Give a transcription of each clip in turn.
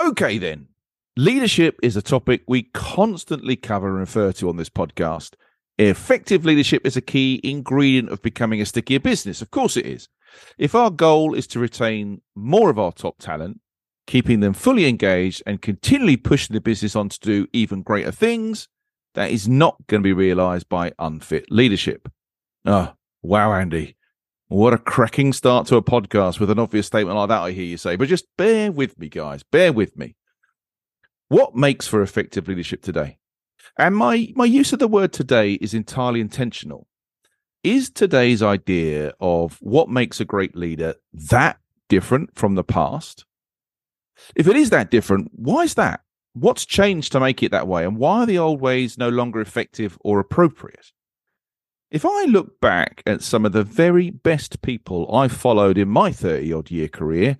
Okay, then. Leadership is a topic we constantly cover and refer to on this podcast. Effective leadership is a key ingredient of becoming a stickier business. Of course, it is. If our goal is to retain more of our top talent, keeping them fully engaged and continually pushing the business on to do even greater things, that is not going to be realized by unfit leadership. Oh, wow, Andy. What a cracking start to a podcast with an obvious statement like that, I hear you say. But just bear with me, guys. Bear with me. What makes for effective leadership today? And my, my use of the word today is entirely intentional. Is today's idea of what makes a great leader that different from the past? If it is that different, why is that? What's changed to make it that way? And why are the old ways no longer effective or appropriate? If I look back at some of the very best people I followed in my 30 odd year career,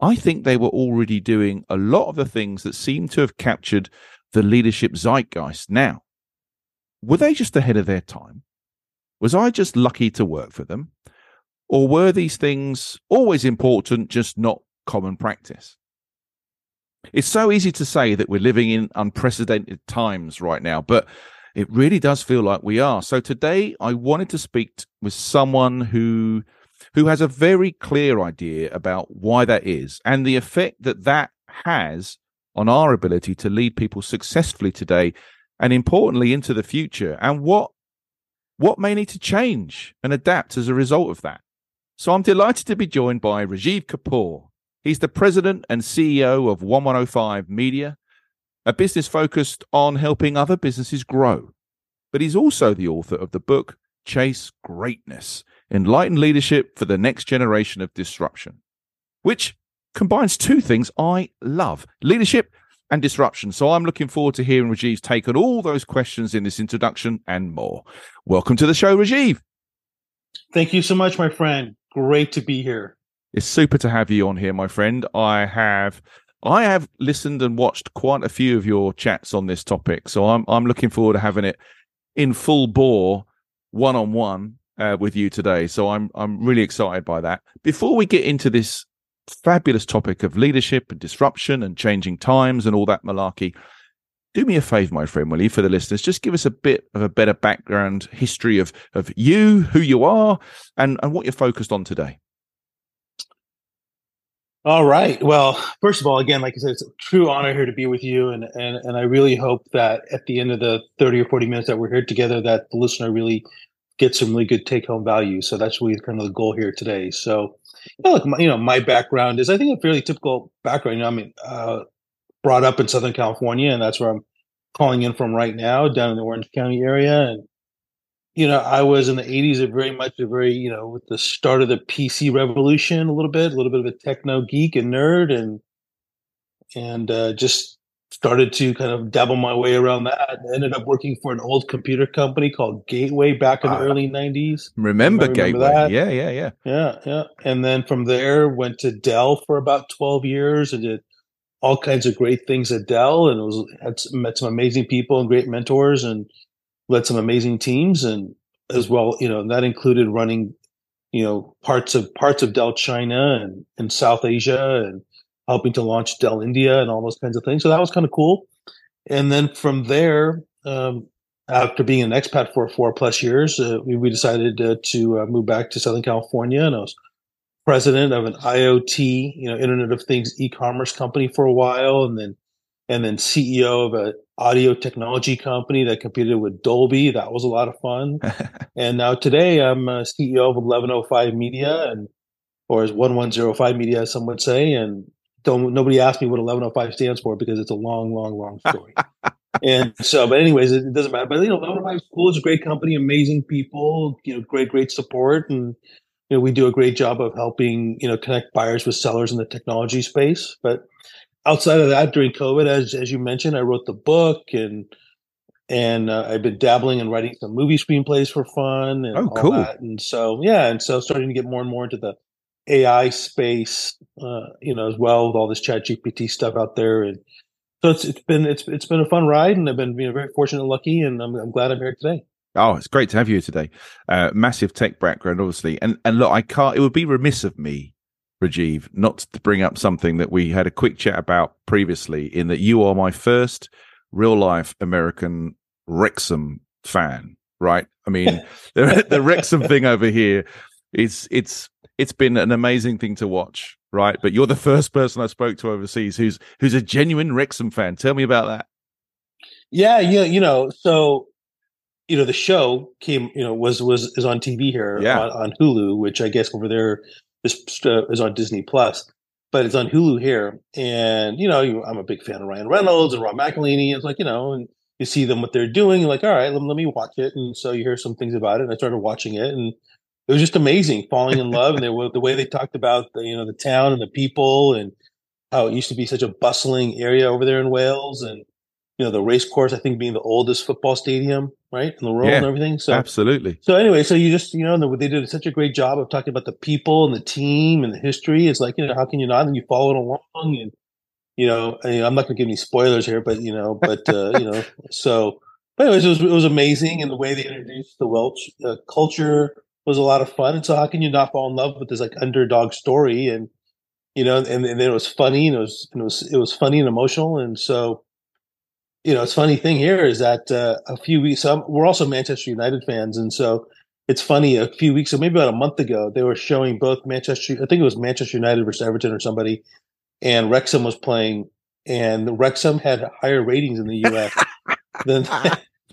I think they were already doing a lot of the things that seem to have captured the leadership zeitgeist now. Were they just ahead of their time? Was I just lucky to work for them? Or were these things always important, just not common practice? It's so easy to say that we're living in unprecedented times right now, but it really does feel like we are. So today I wanted to speak with someone who who has a very clear idea about why that is and the effect that that has on our ability to lead people successfully today and importantly into the future and what what may need to change and adapt as a result of that. So I'm delighted to be joined by Rajeev Kapur. He's the president and CEO of 1105 Media, a business focused on helping other businesses grow. But he's also the author of the book Chase Greatness Enlightened Leadership for the Next Generation of Disruption, which combines two things I love leadership and disruption. So I'm looking forward to hearing Rajeev's take on all those questions in this introduction and more. Welcome to the show, Rajeev. Thank you so much, my friend. Great to be here. It's super to have you on here, my friend. I have I have listened and watched quite a few of your chats on this topic, so I'm I'm looking forward to having it in full bore, one on one with you today. So I'm I'm really excited by that. Before we get into this fabulous topic of leadership and disruption and changing times and all that malarkey, do me a favor, my friend, will you, for the listeners, just give us a bit of a better background history of of you, who you are, and and what you're focused on today. All right. Well, first of all, again, like I said, it's a true honor here to be with you, and and and I really hope that at the end of the thirty or forty minutes that we're here together, that the listener really gets some really good take home value. So that's really kind of the goal here today. So, you like my, you know, my background is I think a fairly typical background. You know, I mean, uh, brought up in Southern California, and that's where I'm calling in from right now, down in the Orange County area, and you know, I was in the 80s a very much a very, you know, with the start of the PC revolution a little bit, a little bit of a techno geek and nerd and and uh, just started to kind of dabble my way around that. I ended up working for an old computer company called Gateway back in the uh, early 90s. Remember, remember Gateway? That. Yeah, yeah, yeah. Yeah, yeah. And then from there went to Dell for about 12 years and did all kinds of great things at Dell and it was had met some amazing people and great mentors and led some amazing teams and as well, you know, that included running, you know, parts of parts of Dell China and, and South Asia and helping to launch Dell India and all those kinds of things. So that was kind of cool. And then from there, um, after being an expat for four plus years, uh, we, we decided uh, to uh, move back to Southern California, and I was president of an IoT, you know, Internet of Things e-commerce company for a while, and then and then CEO of an audio technology company that competed with Dolby. That was a lot of fun. and now today I'm uh, CEO of 1105 Media, and or as 1105 Media, some would say, and don't nobody asked me what 1105 stands for because it's a long, long, long story. and so, but anyways, it, it, doesn't matter. But you know, 1105 is cool. It's a great company, amazing people, you know, great, great support, and you know, we do a great job of helping you know connect buyers with sellers in the technology space. But outside of that, during COVID, as as you mentioned, I wrote the book and and uh, I've been dabbling in writing some movie screenplays for fun and oh, cool. That. And so, yeah, and so starting to get more and more into the AI space, uh, you know, as well with all this Chat GPT stuff out there, and so it's it's been it's it's been a fun ride, and I've been you know, very fortunate and lucky, and I'm I'm glad I'm here today. Oh, it's great to have you today. Uh, massive tech background, obviously, and and look, I can't. It would be remiss of me, Rajeev, not to bring up something that we had a quick chat about previously. In that you are my first real life American Wrexham fan, right? I mean, the, the Wrexham thing over here is it's it's been an amazing thing to watch, right? But you're the first person I spoke to overseas who's who's a genuine Wrexham fan. Tell me about that. Yeah, yeah, you know, so you know the show came, you know, was was is on TV here yeah. on, on Hulu, which I guess over there is uh, is on Disney Plus, but it's on Hulu here. And you know, I'm a big fan of Ryan Reynolds and Rob McElhenney. It's like you know, and you see them what they're doing. You're like, all right, let, let me watch it. And so you hear some things about it. And I started watching it, and it was just amazing, falling in love. and they the way they talked about the you know the town and the people, and how it used to be such a bustling area over there in Wales, and you know the race course. I think being the oldest football stadium, right, in the world yeah, and everything. So absolutely. So anyway, so you just you know they did such a great job of talking about the people and the team and the history. It's like you know how can you not? And you follow it along and you know, I am not going to give any spoilers here, but you know, but uh, you know, so. But anyways, it was it was amazing, and the way they introduced the Welsh uh, culture was a lot of fun. And so, how can you not fall in love with this like underdog story? And you know, and, and then it was funny, and it was and it was it was funny and emotional. And so, you know, it's funny thing here is that uh, a few weeks. So we're also Manchester United fans, and so it's funny. A few weeks, so maybe about a month ago, they were showing both Manchester. I think it was Manchester United versus Everton or somebody, and Wrexham was playing, and Wrexham had higher ratings in the U.S. than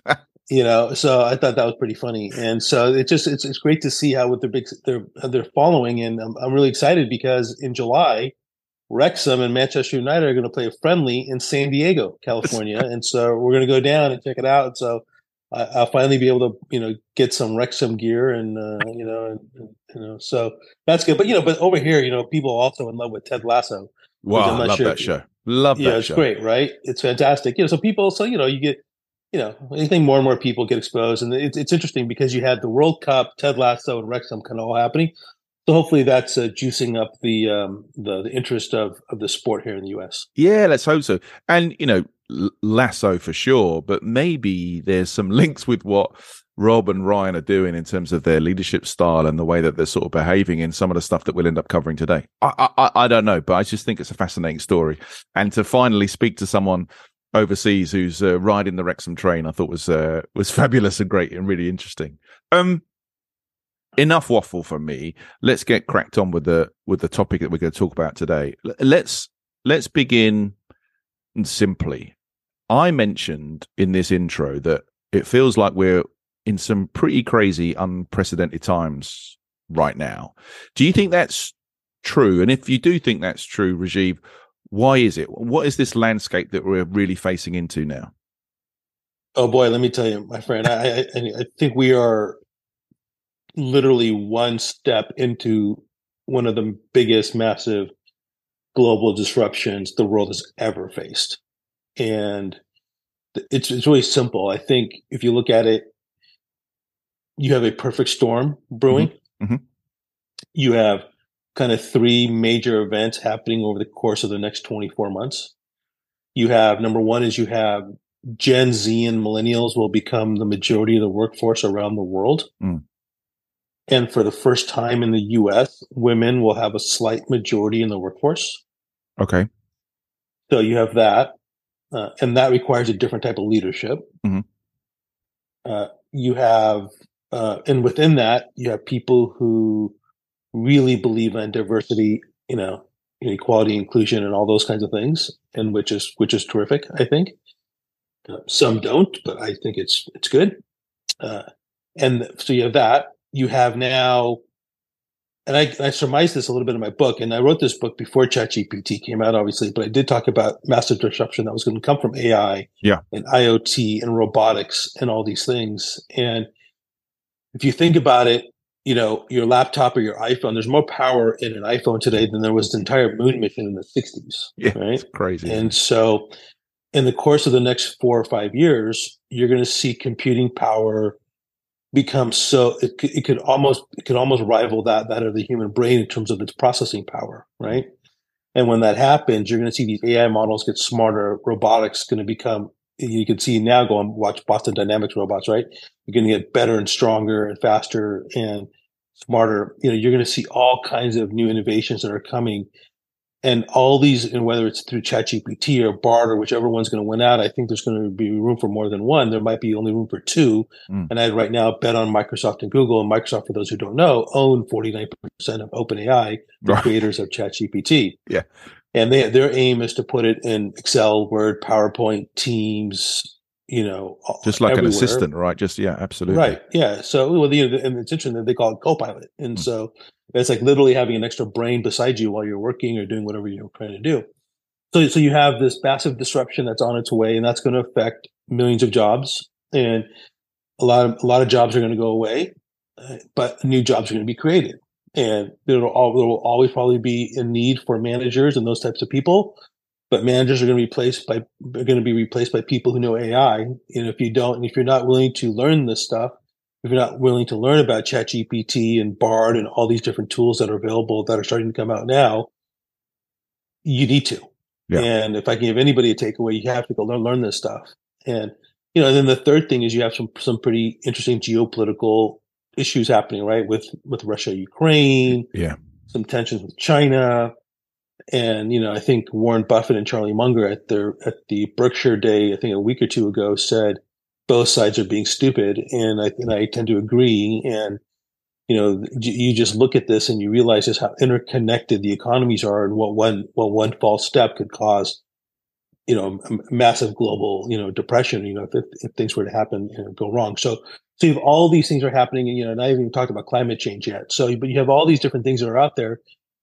you know. So I thought that was pretty funny, and so it just it's it's great to see how with their big they're they're following, and I'm, I'm really excited because in July. Wrexham and Manchester United are going to play a friendly in San Diego, California, and so we're going to go down and check it out. And so I, will finally be able to, you know, get some Wrexham gear, and uh, you know, and, and, you know, so that's good. But you know, but over here, you know, people also in love with Ted Lasso. Wow, I love sure that show. Love yeah, that it's show. great, right? It's fantastic. You know, so people, so you know, you get, you know, anything more and more people get exposed, and it's it's interesting because you had the World Cup, Ted Lasso, and Wrexham kind of all happening. So hopefully that's uh, juicing up the, um, the the interest of of the sport here in the U.S. Yeah, let's hope so. And you know, Lasso for sure, but maybe there's some links with what Rob and Ryan are doing in terms of their leadership style and the way that they're sort of behaving in some of the stuff that we'll end up covering today. I, I, I don't know, but I just think it's a fascinating story. And to finally speak to someone overseas who's uh, riding the Wrexham train, I thought was uh, was fabulous and great and really interesting. Um, enough waffle from me. Let's get cracked on with the with the topic that we're going to talk about today. Let's let's begin simply. I mentioned in this intro that it feels like we're in some pretty crazy, unprecedented times right now. Do you think that's true? And if you do think that's true, Rajeev, why is it? What is this landscape that we're really facing into now? Oh boy, let me tell you, my friend. I, I, I think we are literally one step into one of the biggest, massive global disruptions the world has ever faced, and it's it's really simple. I think if you look at it you have a perfect storm brewing. Mm-hmm. Mm-hmm. You have kind of three major events happening over the course of the next 24 months. You have number one is you have Gen Z and millennials will become the majority of the workforce around the world. Mm. And for the first time in the US, women will have a slight majority in the workforce. Okay. So you have that. Uh, and that requires a different type of leadership. Mm-hmm. Uh, you have uh, and within that, you have people who really believe in diversity, you know, equality, inclusion, and all those kinds of things, and which is which is terrific. I think uh, some don't, but I think it's it's good. Uh, and so you have that. You have now, and I, I surmise this a little bit in my book, and I wrote this book before ChatGPT came out, obviously, but I did talk about massive disruption that was going to come from AI, yeah, and IoT and robotics and all these things. And if you think about it, you know, your laptop or your iPhone, there's more power in an iPhone today than there was the entire moon mission in the 60s. Yeah, right? crazy. And so, in the course of the next four or five years, you're going to see computing power become so it, it could almost it could almost rival that that of the human brain in terms of its processing power, right? And when that happens, you're going to see these AI models get smarter. Robotics going to become you can see now go and watch Boston Dynamics robots, right? You're going to get better and stronger and faster and smarter. You know, you're going to see all kinds of new innovations that are coming. And all these, and whether it's through ChatGPT or BARD or whichever one's going to win out, I think there's going to be room for more than one. There might be only room for two. Mm. And I'd right now bet on Microsoft and Google. And Microsoft, for those who don't know, own 49% of OpenAI, the right. creators of ChatGPT. Yeah and they, their aim is to put it in Excel, Word, PowerPoint, Teams, you know, just like everywhere. an assistant, right? Just yeah, absolutely, right? Yeah. So, well, the, and it's interesting that they call it Copilot, and mm. so it's like literally having an extra brain beside you while you're working or doing whatever you're trying to do. So, so you have this massive disruption that's on its way, and that's going to affect millions of jobs, and a lot of a lot of jobs are going to go away, but new jobs are going to be created and there will, there will always probably be a need for managers and those types of people but managers are going to be replaced by are going to be replaced by people who know AI. And if you don't, and if you're not willing to learn this stuff, if you're not willing to learn about ChatGPT and Bard and all these different tools that are available that are starting to come out now, you need to. Yeah. And if I can give anybody a takeaway, you have to go learn learn this stuff. And you know, and then the third thing is you have some some pretty interesting geopolitical issues happening, right? With with Russia, Ukraine, yeah, some tensions with China, and you know, I think Warren Buffett and Charlie Munger at their at the Berkshire Day, I think a week or two ago, said both sides are being stupid, and I and I tend to agree. And you know, you just look at this and you realize just how interconnected the economies are, and what one what one false step could cause you know, massive global, you know, depression, you know, if, if things were to happen, you know, go wrong. So so you have all these things are happening, and you know, i haven't even talked about climate change yet. So, but you have all these different things that are out there,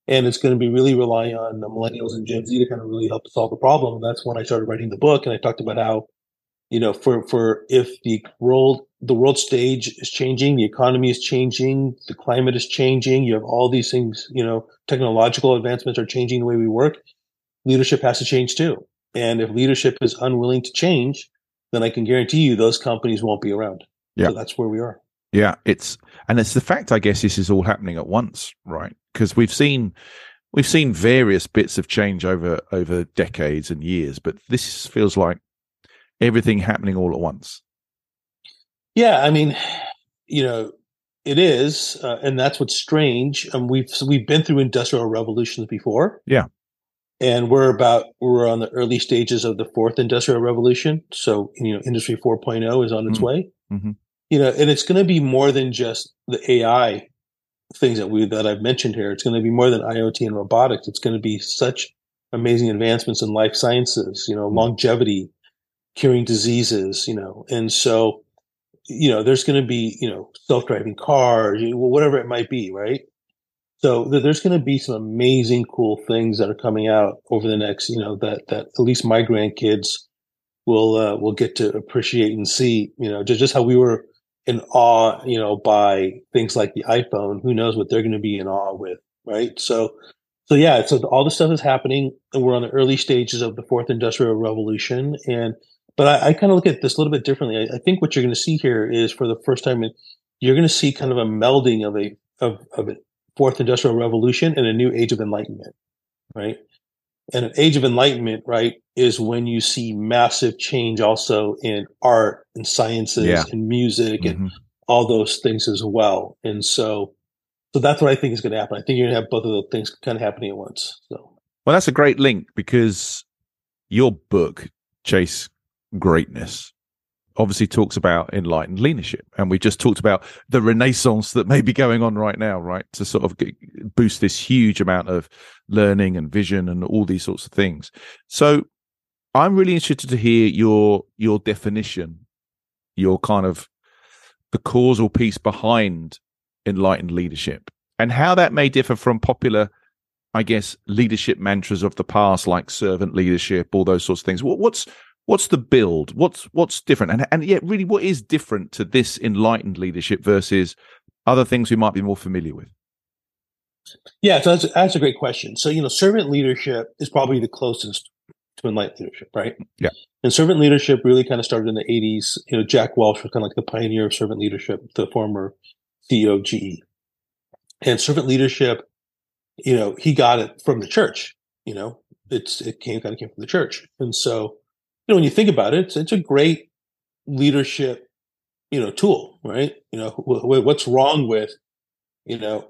and it's going to be really relying on the millennials and Gen Z to kind of really help solve the problem. And that's when I started writing the book, and I talked about how, you know, for for if the world the world stage is changing, the economy is changing, the climate is changing. You have all these things, you know, technological advancements are changing the way we work. Leadership has to change too. And if leadership is unwilling to change, then I can guarantee you those companies won't be around. Yeah. So that's where we are. Yeah, it's and it's the fact I guess this is all happening at once, right? Because we've seen we've seen various bits of change over over decades and years, but this feels like everything happening all at once. Yeah, I mean, you know, it is, uh, and that's what's strange. And um, we've we've been through industrial revolutions before. Yeah, and we're about we're on the early stages of the fourth industrial revolution. So you know, Industry 4.0 is on its mm-hmm. way. Mm-hmm you know, and it's going to be more than just the AI things that we that I've mentioned here. It's going to be more than IoT and robotics. It's going to be such amazing advancements in life sciences, you know, mm-hmm. longevity, curing diseases, you know, and so you know, there's going to be you know self-driving cars, whatever it might be, right? So there's going to be some amazing, cool things that are coming out over the next, you know, that that at least my grandkids will uh, will get to appreciate and see, you know, just just how we were in awe, you know, by things like the iPhone. Who knows what they're going to be in awe with, right? So, so yeah, so all the stuff is happening, and we're on the early stages of the fourth industrial revolution. And but I, I kind of look at this a little bit differently. I, I think what you're going to see here is for the first time, you're going to see kind of a melding of a of, of a fourth industrial revolution and a new age of enlightenment, right? and an age of enlightenment, right, is when you see massive change also in art and sciences yeah. and music mm-hmm. and all those things as well. And so, so that's what I think is going to happen. I think you're going to have both of those things kind of happening at once. So, well, that's a great link because your book, Chase Greatness, obviously talks about enlightened leadership. And we just talked about the renaissance that may be going on right now, right? To sort of boost this huge amount of learning and vision and all these sorts of things. So I'm really interested to hear your your definition, your kind of the causal piece behind enlightened leadership and how that may differ from popular I guess leadership mantras of the past, like servant leadership, all those sorts of things. What, what's what's the build? What's what's different? And and yet, really, what is different to this enlightened leadership versus other things we might be more familiar with? Yeah, so that's, that's a great question. So you know, servant leadership is probably the closest to enlightened leadership, right? Yeah. And servant leadership really kind of started in the '80s. You know, Jack Welch was kind of like the pioneer of servant leadership, the former CEO of GE. And servant leadership, you know, he got it from the church. You know, it's it came kind of came from the church, and so know, when you think about it, it's, it's a great leadership, you know, tool, right? You know, what's wrong with, you know,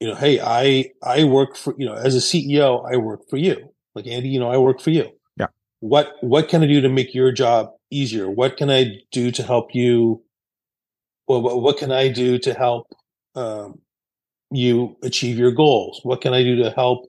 you know, hey, I I work for you know, as a CEO, I work for you. Like Andy, you know, I work for you. Yeah. What what can I do to make your job easier? What can I do to help you? Well, what, what can I do to help um, you achieve your goals? What can I do to help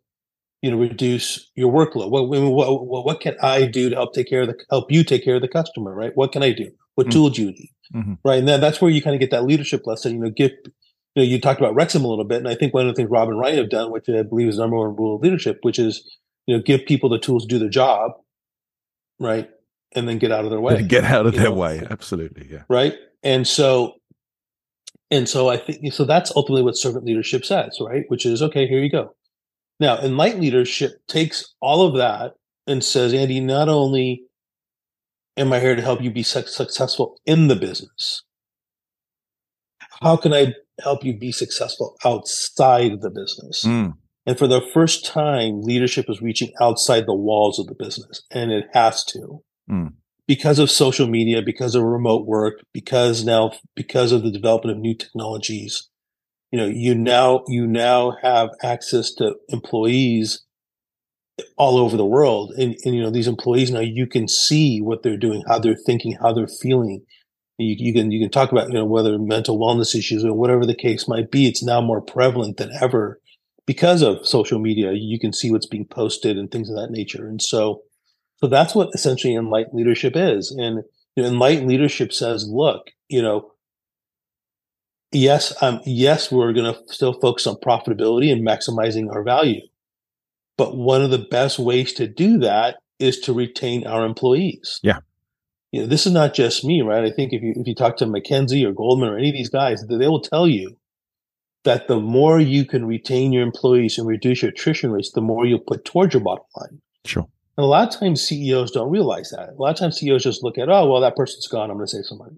you know reduce your workload? What, what, what can i do to help take care of the help you take care of the customer right? What can i do? What mm-hmm. tool do you need? Mm-hmm. right? And then that's where you kind of get that leadership lesson you know give you know you talked about Wrexham a little bit and i think one of the things rob and ryan have done which i believe is number one rule of leadership which is you know give people the tools to do their job right? And then get out of their way get out of their know? way. Absolutely yeah. Right? And so and so i think so that's ultimately what servant leadership says right? Which is okay here you go now, Enlightened Leadership takes all of that and says, Andy, not only am I here to help you be successful in the business, how can I help you be successful outside the business? Mm. And for the first time, leadership is reaching outside the walls of the business, and it has to. Mm. Because of social media, because of remote work, because now, because of the development of new technologies, you know you now you now have access to employees all over the world. And, and, you know these employees now you can see what they're doing how they're thinking how they're feeling. You, you can you can talk about you know whether mental wellness issues or whatever the case might be it's now more prevalent than ever because of social media. You can see what's being posted and things of that nature. And so so that's what essentially enlightened leadership is. And you know, enlightened leadership says look you know yes, um, yes, we're going to still focus on profitability and maximizing our value. But one of the best ways to do that is to retain our employees. Yeah. You know, this is not just me, right? I think if you if you talk to McKinsey or Goldman or any of these guys, they will tell you that the more you can retain your employees and reduce your attrition rates, the more you'll put towards your bottom line. Sure. And a lot of times CEOs don't realize that. A lot of times CEOs just look at, oh, well, that person's gone. I'm going to save some money.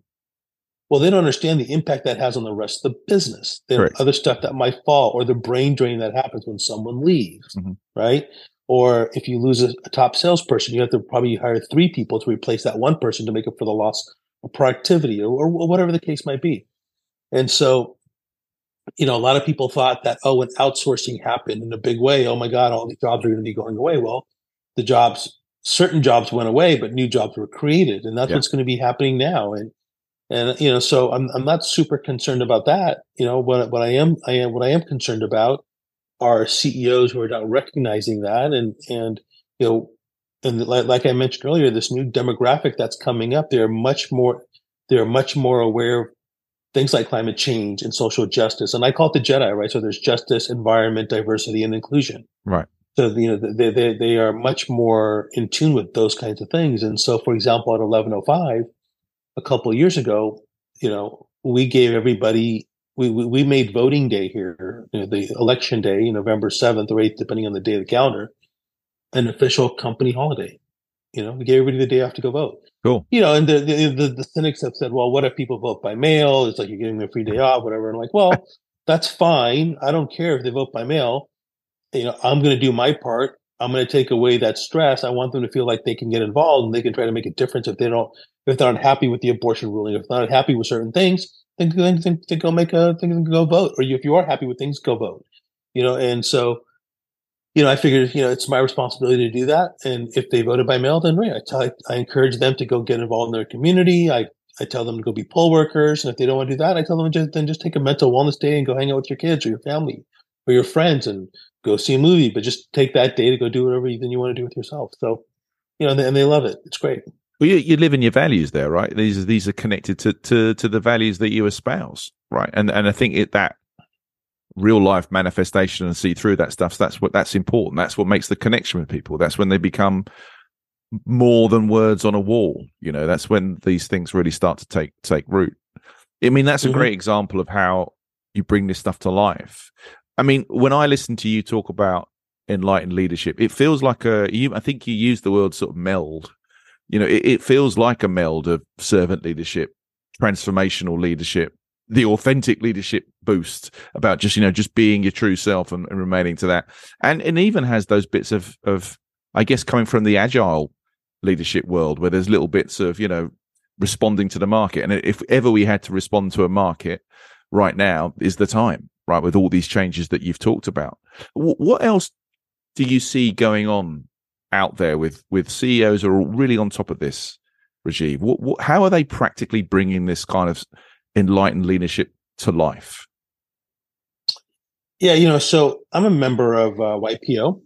Well, they don't understand the impact that has on the rest of the business. There are other stuff that might fall, or the brain drain that happens when someone leaves, mm-hmm. right? Or if you lose a, a, top salesperson, you have to probably hire three people to replace that one person to make up for the loss of productivity, or, or whatever the case might be. And so, you know, a lot of people thought that oh, when outsourcing happened in a big way, oh my God, all these jobs are going to be going away. Well, the jobs, certain jobs went away, but new jobs were created, and that's yeah. what's going to be happening now. And and you know so i'm i'm not super concerned about that. You know what what i am i am what i am concerned about are ceos who are not recognizing that and and you know and like, like i mentioned earlier this new demographic that's coming up they're much more they're much more aware of things like climate change and social justice. And i call it the jedi right? So there's justice environment diversity and inclusion. Right. So you know they, they, they are much more in tune with those kinds of things. And so for example at 1105 a couple of years ago, you know, we gave everybody we, we, we made voting day here, you know, the election day, November seventh or eighth, depending on the day of the calendar, an official company holiday. You know, we gave everybody the day off to go vote. Cool. You know, and the, the the, the cynics have said, well, what if people vote by mail? It's like you're getting a free day off, whatever. And I'm like, well, that's fine. I don't care if they vote by mail. You know, I'm going to do my part. I'm going to take away that stress. I want them to feel like they can get involved and they can try to make a difference if they don't if they're unhappy with the abortion ruling, if they're not happy with certain things, then, then, then, then go make a then go vote. Or if you are happy with things, go vote. You know, and so, you know, I figured, you know, it's my responsibility to do that. And if they voted by mail, then right, I, tell, I encourage them to go get involved in their community. I I tell them to go be poll workers, and if they don't want to do that, I tell them just then just take a mental wellness day and go hang out with your kids or your family or your friends and go see a movie. But just take that day to go do whatever you, then you want to do with yourself. So, you know, and they, and they love it. It's great. Well, you, you live in your values there, right? These are these are connected to to to the values that you espouse, right? And and I think it that real life manifestation and see through that stuff. So that's what that's important. That's what makes the connection with people. That's when they become more than words on a wall. You know, that's when these things really start to take take root. I mean, that's a mm-hmm. great example of how you bring this stuff to life. I mean, when I listen to you talk about enlightened leadership, it feels like a you I think you used the word sort of meld. You know, it, it feels like a meld of servant leadership, transformational leadership, the authentic leadership boost about just you know just being your true self and, and, remaining to that. And it even has those bits of of i guess coming from the agile leadership world where there's little bits of you know responding to the market. And if ever we had to respond to a market right now is the time right with all these changes that you've talked about what else do you see going on out there with with CEOs are really on top of this, Rajeev? What, what, how are they practically bringing this kind of enlightened leadership to life? Yeah, you know, so I'm a member of uh, YPO,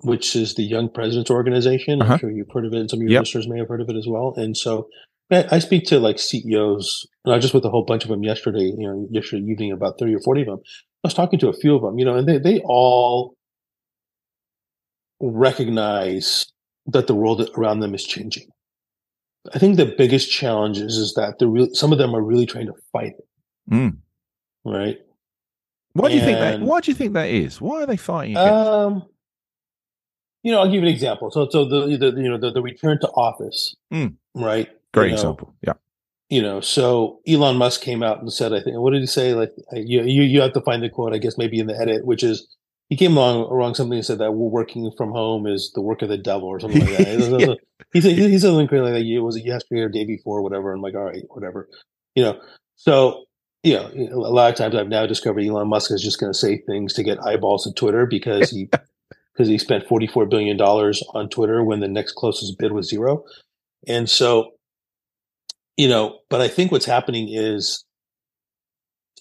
which is the Young Presidents Organization. Uh-huh. I'm sure you've heard of it, and some of your yep. listeners may have heard of it as well. And so I speak to like CEOs, and I just with a whole bunch of them yesterday, you know, yesterday evening, about 30 or 40 of them. I was talking to a few of them, you know, and they, they all recognize that the world around them is changing. I think the biggest challenge is, is that the real, some of them are really trying to fight it. Mm. Right. Why do you think that? Why do you think that is? Why are they fighting? Um, you know, I'll give you an example. So, so the, the you know the, the return to office, mm. right? Great you know, example. Yeah. You know, so Elon Musk came out and said, I think, what did he say? Like, you you you have to find the quote, I guess, maybe in the edit, which is, he came along along something and said that working from home is the work of the devil or something like that. yeah. He said he said something crazy like that. It was it yesterday or day before, or whatever. I'm like, all right, whatever. You know, so you know, a lot of times I've now discovered Elon Musk is just going to say things to get eyeballs to Twitter because he because he spent 44 billion dollars on Twitter when the next closest bid was zero, and so you know, but I think what's happening is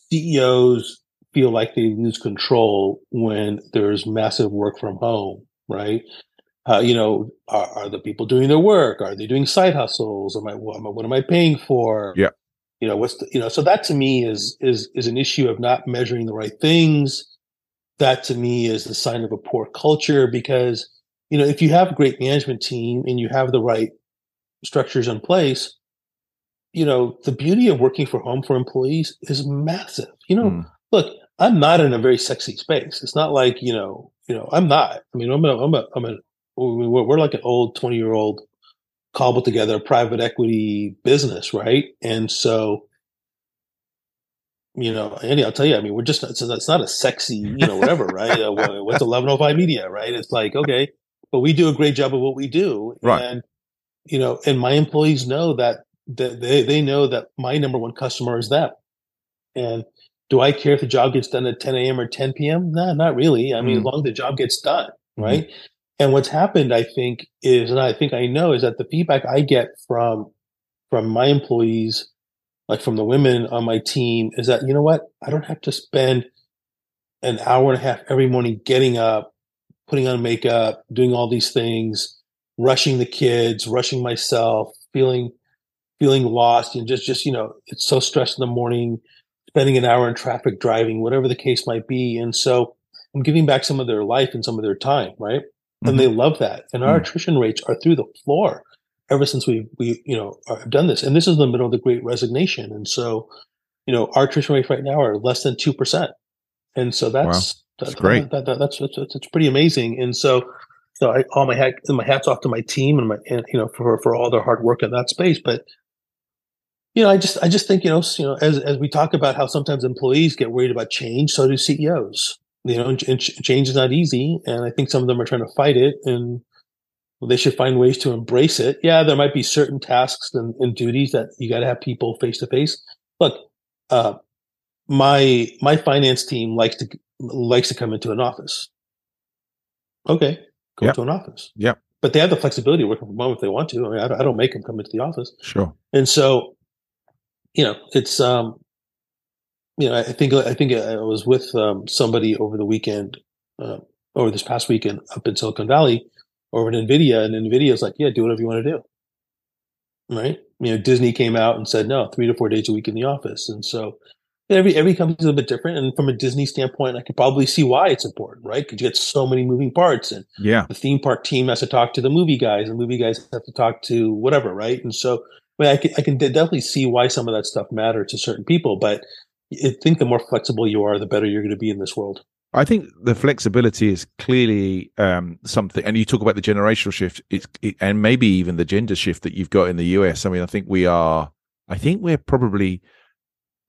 CEOs feel like they lose control when there's massive work from home, right? Uh, you know, are, are, the people doing their work? Are they doing side hustles? Am I what, am I, what am I paying for? Yeah. You know, what's the, you know, so that to me is is is an issue of not measuring the right things. That to me is the sign of a poor culture because you know if you have a great management team and you have the right structures in place, you know the beauty of working from home for employees is massive. You know, mm. look, I'm not in a very sexy space. It's not like you know, you know, I'm not. I mean, I'm a, I'm a, I'm a. We're, we're like an old twenty year old cobbled together private equity business, right? And so, you know, Andy, I'll tell you, I mean, we're just it's, it's not a sexy, you know, whatever, right? Uh, what's eleven oh five media, right? It's like okay, but we do a great job of what we do, right? And you know, and my employees know that they they know that my number one customer is them, and do I care if the job gets done at 10 a.m. or 10 p.m.? No, not really. I mean, mm. as long as the job gets done, mm-hmm. right? Mm. And what's happened, I think, is, and I think I know, is that the feedback I get from from my employees, like from the women on my team, is that you know what? I don't have to spend an hour and a half every morning getting up, putting on makeup, doing all these things, rushing the kids, rushing myself, feeling feeling lost, and just just you know, it's so stressed in the morning spending an hour in traffic driving, whatever the case might be. And so I'm giving back some of their life and some of their time, right? Mm-hmm. And they love that. And our mm-hmm. attrition rates are through the floor ever since we we you know have done this. And this is in the middle of the Great Resignation. And so, you know, our attrition rates right now are less than two percent. And so that's wow. that's that, great. That, that, that's, that's that's pretty amazing. And so. So I, all my hat, my hats off to my team and my, and, you know, for for all their hard work in that space. But you know, I just I just think you know, you know, as as we talk about how sometimes employees get worried about change, so do CEOs. You know, and change is not easy, and I think some of them are trying to fight it, and they should find ways to embrace it. Yeah, there might be certain tasks and, and duties that you got to have people face to face. Look, uh, my my finance team likes to likes to come into an office. Okay, go yep. to an office. Yeah, but they have the flexibility of working from home if they want to. I mean, I, I don't make them come into the office. Sure. And so you know, it's um, you know, I think I think I was with um, somebody over the weekend, uh, over this past weekend up in Silicon Valley, over at Nvidia, and Nvidia is like, yeah, do whatever you want to do, right? You know, Disney came out and said no, three to four days a week in the office, and so every every company is a bit different. And from a Disney standpoint, I could probably see why it's important, right? Because you get so many moving parts, and yeah, the theme park team has to talk to the movie guys, and movie guys have to talk to whatever, right? And so, I, mean, I can I can definitely see why some of that stuff matters to certain people, but I think the more flexible you are, the better you're going to be in this world. I think the flexibility is clearly um, something, and you talk about the generational shift, it, and maybe even the gender shift that you've got in the US. I mean, I think we are, I think we're probably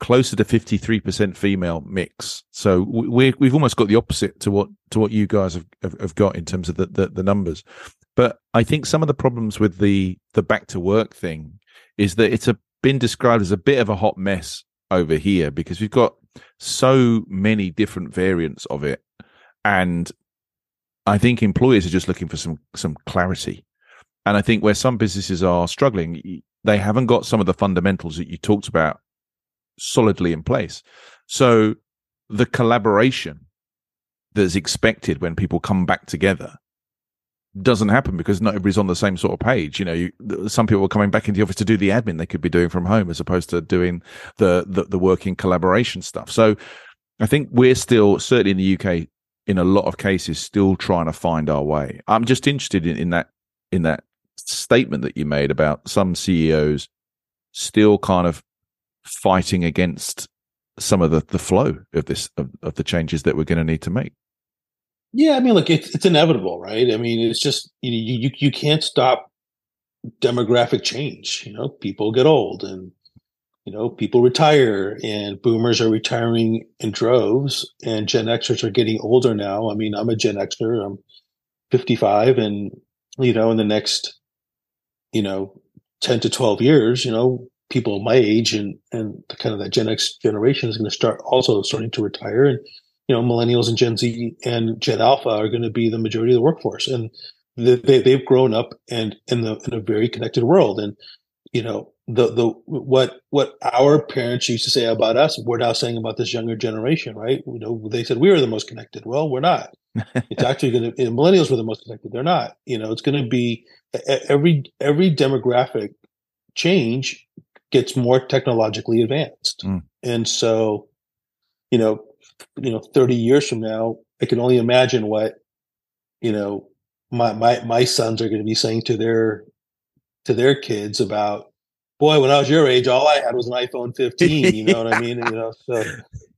closer to 53% female mix. So we we've almost got the opposite to what, to what you guys have, have, have got in terms of the, the, the, numbers. But I think some of the problems with the, the back to work thing is that it's a, been described as a bit of a hot mess over here because we've got so many different variants of it. And I think employers are just looking for some, some clarity. And I think where some businesses are struggling, they haven't got some of the fundamentals that you talked about solidly in place. So the collaboration that's expected when people come back together doesn't happen because not everybody's on the same sort of page. You know, you, some people are coming back into the office to do the admin they could be doing from home as opposed to doing the, the, the working collaboration stuff. So I think we're still certainly in the UK in a lot of cases still trying to find our way. I'm just interested in, in that in that statement that you made about some CEOs still kind of fighting against some of the, the flow of this of, of the changes that we're going to need to make. Yeah, I mean, look, it's it's inevitable, right? I mean, it's just you know, you you can't stop demographic change. You know, people get old, and you know, people retire, and boomers are retiring in droves, and Gen Xers are getting older now. I mean, I'm a Gen Xer. I'm 55, and you know, in the next, you know, 10 to 12 years, you know, people my age and and kind of that Gen X generation is going to start also starting to retire, and you know, millennials and Gen Z and Gen Alpha are going to be the majority of the workforce, and they, they've grown up and in the in a very connected world, and you know the the what what our parents used to say about us, we're now saying about this younger generation, right? You know, they said we were the most connected. Well, we're not. it's actually going to millennials were the most connected. They're not. You know, it's going to be every every demographic change gets more technologically advanced. Mm. And so, you know, you know, 30 years from now, I can only imagine what, you know, my my my sons are going to be saying to their to their kids about, boy, when I was your age, all I had was an iPhone 15. You know what I mean? You know, so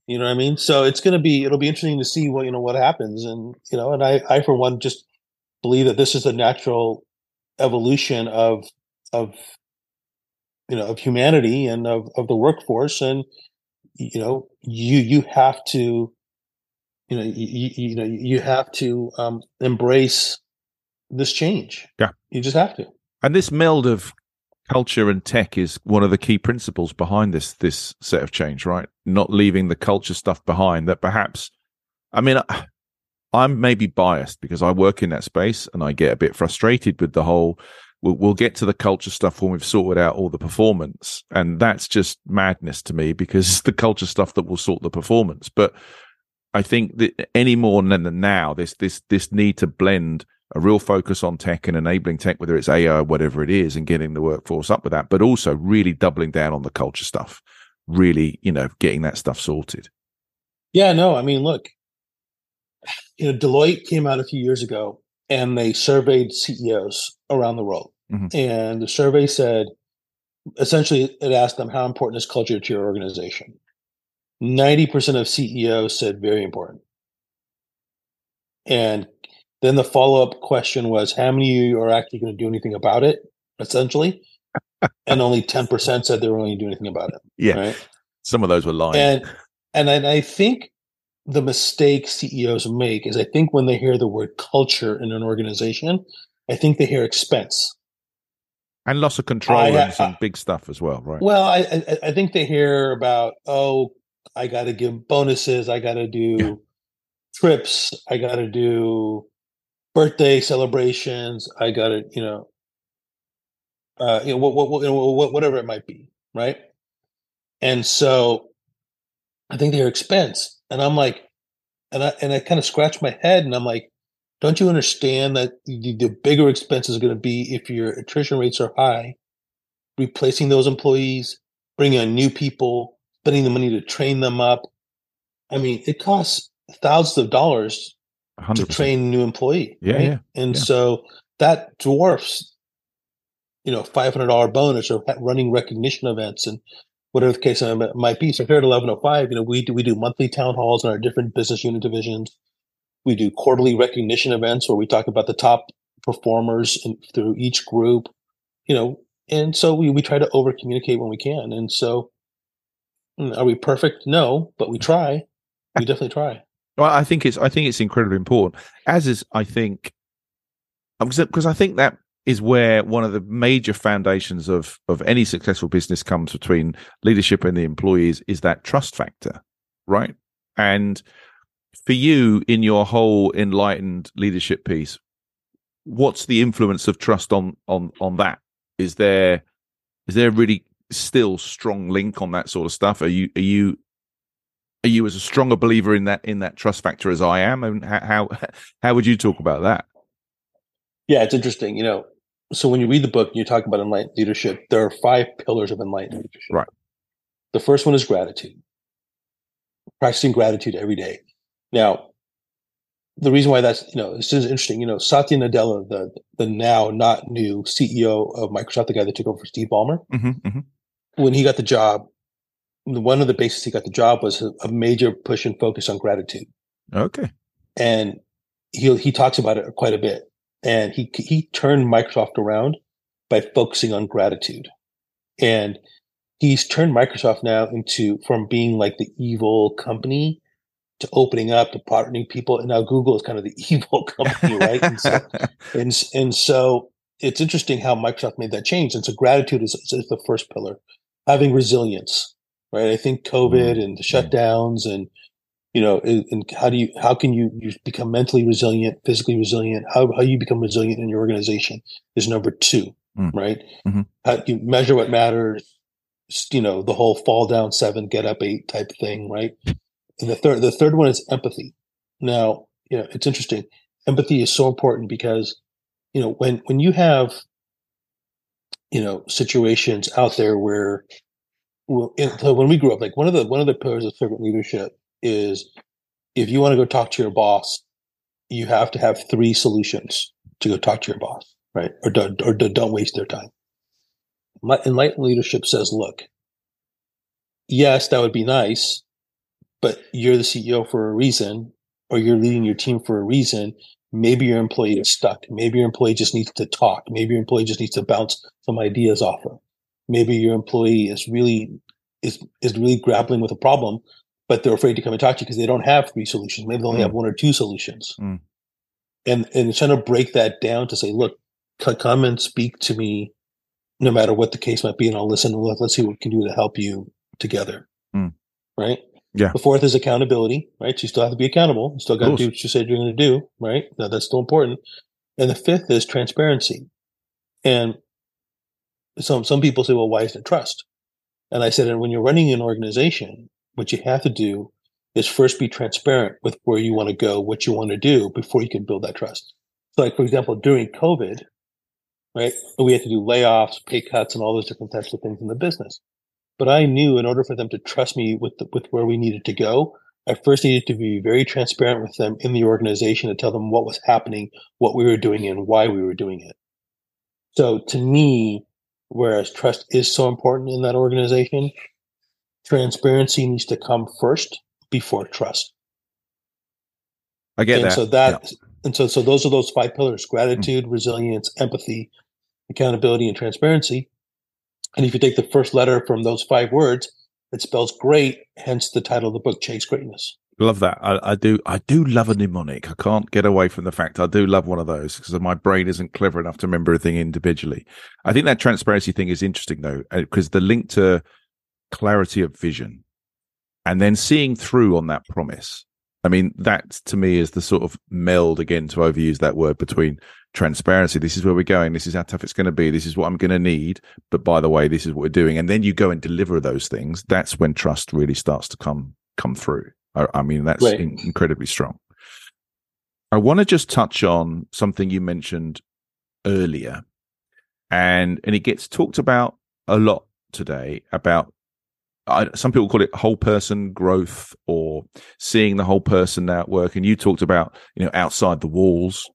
you know what I mean. So it's going to be it'll be interesting to see what you know what happens, and you know, and I I for one just believe that this is a natural evolution of of you know of humanity and of, of the workforce and you know you you have to you know you, you know you have to um, embrace this change. Yeah. You just have to. And this meld of culture and tech is one of the key principles behind this this set of change right? Not leaving the culture stuff behind that perhaps i mean i'm maybe biased because i work in that space and i get a bit frustrated with the whole we'll, we'll get to the culture stuff when we've sorted out all the performance. And that's just madness to me because it's the culture stuff that will sort the performance. But I think that any more than now, this, this, this need to blend a real focus on tech and enabling tech, whether it's AI or whatever it is, and getting the workforce up with that, but also really doubling down on the culture stuff, really, you know, getting that stuff sorted. Yeah, no, I mean, look, you know, Deloitte came out a few years ago and they surveyed CEOs around the world. Mm-hmm. And the survey said, essentially, it asked them how important is culture to your organization. 90% of CEOs said very important. And then the follow up question was, how many of you are actually going to do anything about it, essentially? and only 10% said they were going to do anything about it. Yeah. Right? Some of those were lying. And, and I, I think the mistake CEOs make is I think when they hear the word culture in an organization, I think they hear expense and loss of control I, and some I, big stuff as well, right? Well, I, I, I think they hear about oh, I got to give bonuses, I got to do yeah. trips, I got to do birthday celebrations, I got to you know, uh, you know what, what, what, whatever it might be, right? And so I think they're expense. And I'm like, and I and I kind of scratch my head and I'm like, don't you understand that the, the bigger expense is going to be if your attrition rates are high, replacing those employees, bringing on new people, spending the money to train them up. I mean, it costs thousands of dollars 100%. to train a new employee. Yeah, right? yeah. And yeah. so that dwarfs, you know, five hundred dollar bonus or running recognition events and whatever the case might be. So here at eleven oh five, you know, we do we do monthly town halls in our different business unit divisions. We do quarterly recognition events where we talk about the top performers in, through each group. You know, and so we we try to over communicate when we can. And so, mm, are we perfect? No, but we try. We definitely try. Well, I think it's I think it's incredibly important. As is, I think, because I think that is where one of the major foundations of of any successful business comes between leadership and the employees is that trust factor, right? And for you in your whole enlightened leadership piece, what's the influence of trust on on on that? Is there is there really still strong link on that sort of stuff? Are you are you are you as a stronger believer in that in that trust factor as I am? And how how would you talk about that? Yeah, it's interesting. You know, so when you read the book and you talk about enlightened leadership, there are five pillars of enlightened leadership. Right. The first one is gratitude. Practicing gratitude every day. Now, the reason why that's you know this is interesting. You know, Satya Nadella, the the now not new CEO of Microsoft, the guy that took over Steve Ballmer, mm-hmm, mm-hmm. when he got the job, one of the bases he got the job was a, a major push and focus on gratitude. Okay. And he he talks about it quite a bit and he he turned Microsoft around by focusing on gratitude, and he's turned Microsoft now into from being like the evil company to opening up to partnering people, and now Google is kind of the evil company, right? and, so, and, and so it's interesting how Microsoft made that change, and so gratitude is, is the first pillar, having resilience, right? I think COVID mm-hmm. and the shutdowns and you know and how do you how can you, you become mentally resilient physically resilient how, how you become resilient in your organization is number two mm. right mm-hmm. how you measure what matters you know the whole fall down seven get up eight type thing right and the third the third one is empathy now you know it's interesting empathy is so important because you know when when you have you know situations out there where so when we grew up like one of the one of the pillars of servant leadership is if you want to go talk to your boss, you have to have three solutions to go talk to your boss, right? Or don't, or don't waste their time. Enlightened leadership says, look, yes, that would be nice, but you're the CEO for a reason, or you're leading your team for a reason. Maybe your employee is stuck. Maybe your employee just needs to talk. Maybe your employee just needs to bounce some ideas off of. Maybe your employee is really is is really grappling with a problem but they're afraid to come and talk to you because they don't have three solutions. Maybe they only mm. have one or two solutions. Mm. And and trying to break that down to say, look, come and speak to me, no matter what the case might be, and I'll listen. And let's see what we can do to help you together. Mm. Right. Yeah. The fourth is accountability. Right. You still have to be accountable. You still got to do what you said you're going to do. Right. Now, that's still important. And the fifth is transparency. And some some people say, well, why is it trust? And I said, and when you're running an organization, what you have to do is first be transparent with where you want to go, what you want to do before you can build that trust. So, like for example, during COVID, right, we had to do layoffs, pay cuts, and all those different types of things in the business. But I knew in order for them to trust me with the, with where we needed to go, I first needed to be very transparent with them in the organization to tell them what was happening, what we were doing, and why we were doing it. So to me, whereas trust is so important in that organization, transparency needs to come first before trust. I get and that. So that yeah. and so so those are those five pillars: gratitude, mm-hmm. resilience, empathy, accountability, and transparency. And if you take the first letter from those five words, it spells great. Hence the title of the book, Chase Greatness. Love that. I, I, do. I do love a mnemonic. I can't get away from the fact I do love one of those because my brain isn't clever enough to remember everything individually. I think that transparency thing is interesting though, because uh, the link to clarity of vision and then seeing through on that promise I mean, that to me is the sort of meld again to overuse that word between transparency. This is where we're going. This is how tough it's going to be. This is what I'm going to need. But by the way, this is what we're doing. And then you go and deliver those things. That's when trust really starts to come come through. I, I mean, that's right. in, incredibly strong. I want to just touch on something you mentioned earlier, and and it gets talked about a lot today about I, some people call it whole person growth or seeing the whole person at work. And you talked about, you know, outside the walls,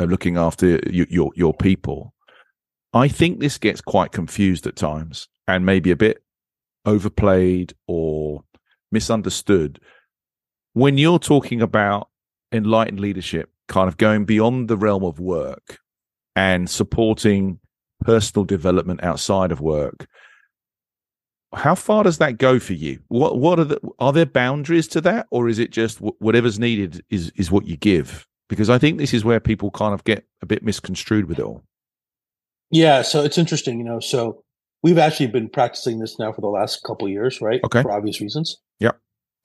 Uh, looking after you, your your people. I think this gets quite confused at times and maybe a bit overplayed or misunderstood. When you're talking about enlightened leadership, kind of going beyond the realm of work and supporting personal development outside of work, how far does that go for you? What what are the are there boundaries to that, or is it just whatever's needed is is what you give? Because I think this is where people kind of get a bit misconstrued with it all. Yeah, so it's interesting, you know. So we've actually been practicing this now for the last couple years, right? Okay, for obvious reasons. Yeah.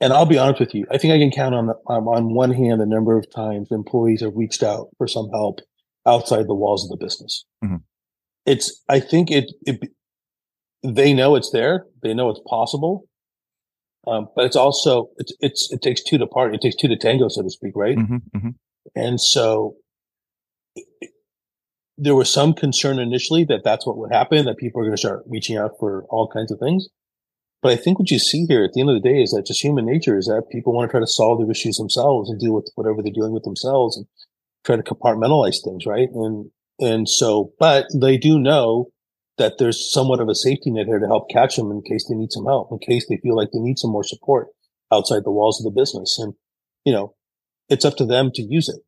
And I'll be honest with you, I think I can count on the, um, on one hand the number of times employees have reached out for some help outside the walls of the business. Mm-hmm. It's I think it it they know it's there. They know it's possible. Um, but it's also it's it's it takes two to party. It takes two to tango, so to speak, right? Mm-hmm, mm-hmm. And so there was some concern initially that that's what would happen, that people are going to start reaching out for all kinds of things. But I think what you see here at the end of the day is that just human nature is that people want to try to solve their issues themselves and deal with whatever they're dealing with themselves and try to compartmentalize things, right? And and so, but they do know that there's somewhat of a safety net here to help catch them in case they need some help, in case they feel like they need some more support outside the walls of the business. And, you know, it's up to them to use it.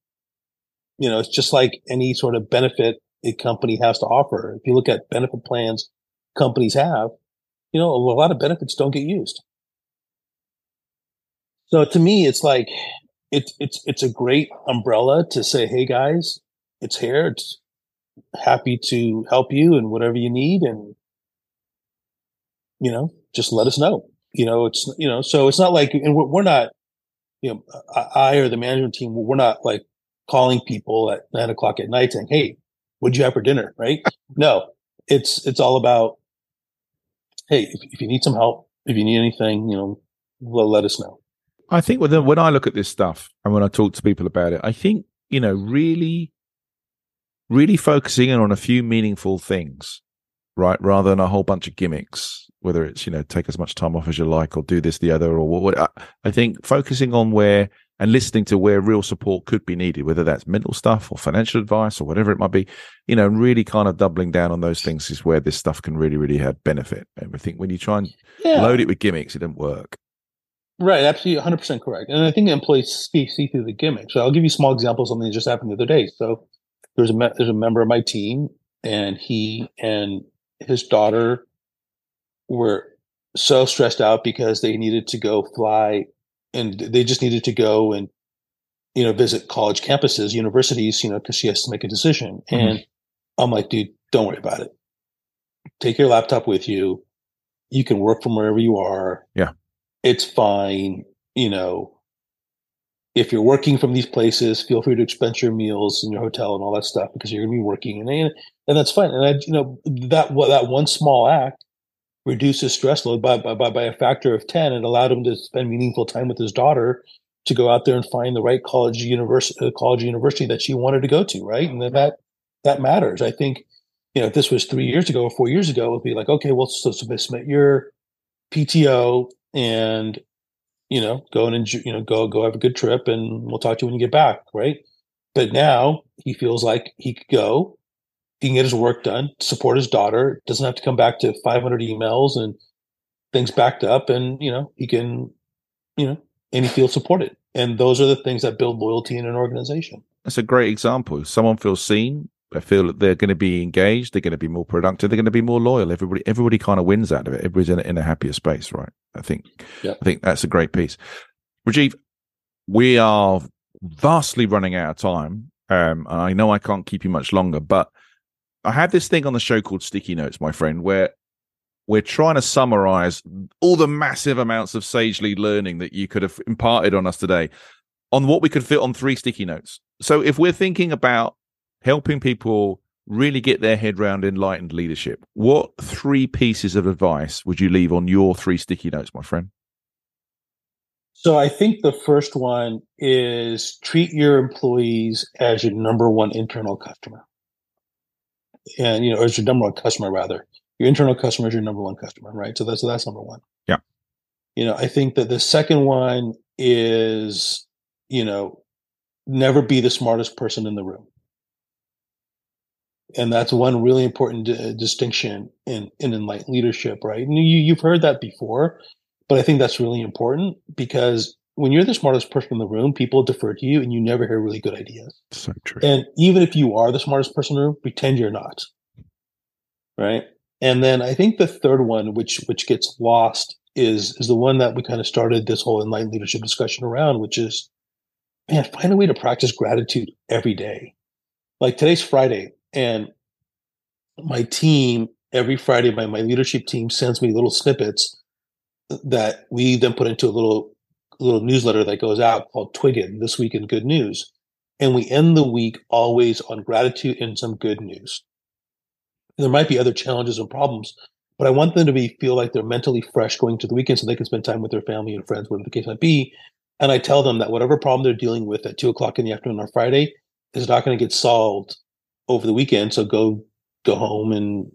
You know, it's just like any sort of benefit a company has to offer. If you look at benefit plans companies have, you know, a lot of benefits don't get used. So to me, it's like, it's, it's, it's a great umbrella to say, Hey guys, it's here. It's, happy to help you and whatever you need and you know just let us know you know it's you know so it's not like and we're, we're not you know i or the management team we're not like calling people at nine o'clock at night saying hey what'd you have for dinner? Right? No. It's it's all about hey if, if you need some help if you need anything you know well, let us know. I think when, when i look at this stuff and when i talk to people about it i think you know really really focusing in on a few meaningful things, right? Rather than a whole bunch of gimmicks, whether it's, you know, take as much time off as you like or do this, the other, or what. Uh, I think focusing on where and listening to where real support could be needed, whether that's mental stuff or financial advice or whatever it might be, you know, really kind of doubling down on those things is where this stuff can really, really have benefit. And I think when you try and yeah. load it with gimmicks, it doesn't work. Right, absolutely, 100% correct. And I think employees see, see through the gimmicks. So I'll give you small examples. Something that just happened the other day. So there's a me- there's a member of my team, and he and his daughter were so stressed out because they needed to go fly, and they just needed to go and you know visit college campuses, universities, you know, because she has to make a decision. Mm-hmm. And I'm like, dude, don't worry about it. Take your laptop with you. You can work from wherever you are. Yeah, it's fine. You know, if you're working from these places, feel free to expense your meals and your hotel and all that stuff because you're going to be working, and and that's fine. And I, you know, that that one small act reduces stress load by by by a factor of ten. and allowed him to spend meaningful time with his daughter to go out there and find the right college university uh, college university that she wanted to go to, right? And that that matters. I think you know if this was three years ago or four years ago, it would be like, okay, well, so submit your PTO and you know, go and enjoy, you know, go go have a good trip, and we'll talk to you when you get back, right? But now he feels like he could go, he can get his work done, support his daughter, doesn't have to come back to 500 emails and things backed up, and you know, he can, you know, and he feels supported. And those are the things that build loyalty in an organization. That's a great example. Someone feels seen, they feel that they're going to be engaged, they're going to be more productive, they're going to be more loyal. Everybody, everybody kind of wins out of it. Everybody's in a, in a happier space, right? I think. I think that's a great piece. Rajeev, we are vastly running out of time. Um, I know I can't keep you much longer, but I had this thing on the show called Sticky Notes, my friend, where we're trying to summarize all the massive amounts of sagely learning that you could have imparted on us today. on what we could fit on three sticky notes. So if we're thinking about helping people really get their head around enlightened leadership, what three pieces of advice would you leave on your three sticky notes, my friend? So I think the first one is treat your employees as your number one internal customer. And you know, as your number one customer rather. Your internal customer is your number one customer, right? So that's so that's number one. Yeah. You know, I think that the second one is, you know, never be the smartest person in the room. And that's one really important d- distinction in, in enlightened leadership, right? And you, you've heard that before, but I think that's really important because when you're the smartest person in the room, people defer to you and you never hear really good ideas. So true. And even if you are the smartest person in the room, pretend you're not. Right. And then I think the third one, which which gets lost, is is the one that we kind of started this whole enlightened leadership discussion around, which is man, find a way to practice gratitude every day. Like today's Friday, and my team every Friday, my my leadership team sends me little snippets that we then put into a little little newsletter that goes out called Twiggin this week in good news. And we end the week always on gratitude and some good news. There might be other challenges and problems, but I want them to be feel like they're mentally fresh going to the weekend so they can spend time with their family and friends, whatever the case might be. And I tell them that whatever problem they're dealing with at two o'clock in the afternoon on Friday is not going to get solved over the weekend. So go go home and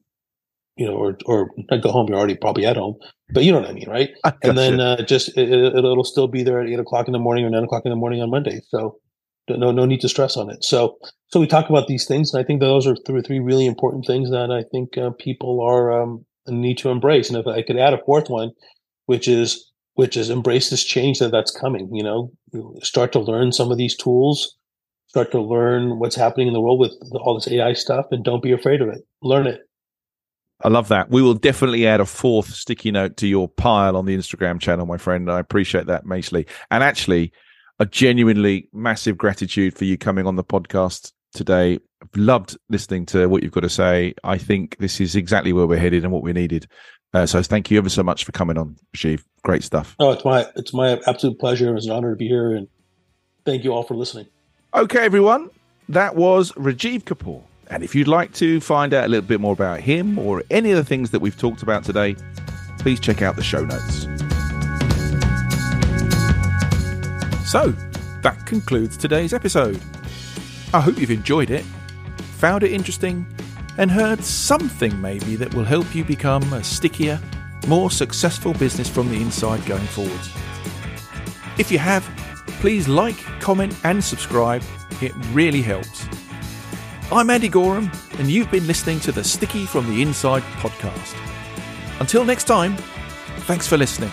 you know, or or not go home. You're already probably at home, but you know what I mean, right? I and then uh, just it, it'll still be there at eight o'clock in the morning or nine o'clock in the morning on Monday. So no no need to stress on it. So so we talk about these things, and I think those are three three really important things that I think uh, people are um, need to embrace. And if I could add a fourth one, which is which is embrace this change that that's coming. You know, start to learn some of these tools. Start to learn what's happening in the world with all this AI stuff, and don't be afraid of it. Learn it. I love that. We will definitely add a fourth sticky note to your pile on the Instagram channel, my friend. I appreciate that, Macely. And actually, a genuinely massive gratitude for you coming on the podcast today. I've loved listening to what you've got to say. I think this is exactly where we're headed and what we needed. Uh, so thank you ever so much for coming on, Rajeev. Great stuff. Oh, it's my it's my absolute pleasure. It's an honor to be here, and thank you all for listening. Okay, everyone. That was Rajeev Kapur. And if you'd like to find out a little bit more about him or any of the things that we've talked about today, please check out the show notes. So, that concludes today's episode. I hope you've enjoyed it, found it interesting, and heard something maybe that will help you become a stickier, more successful business from the inside going forwards. If you have, please like, comment, and subscribe. It really helps. I'm Andy Goram, and you've been listening to the Sticky from the Inside podcast. Until next time, thanks for listening.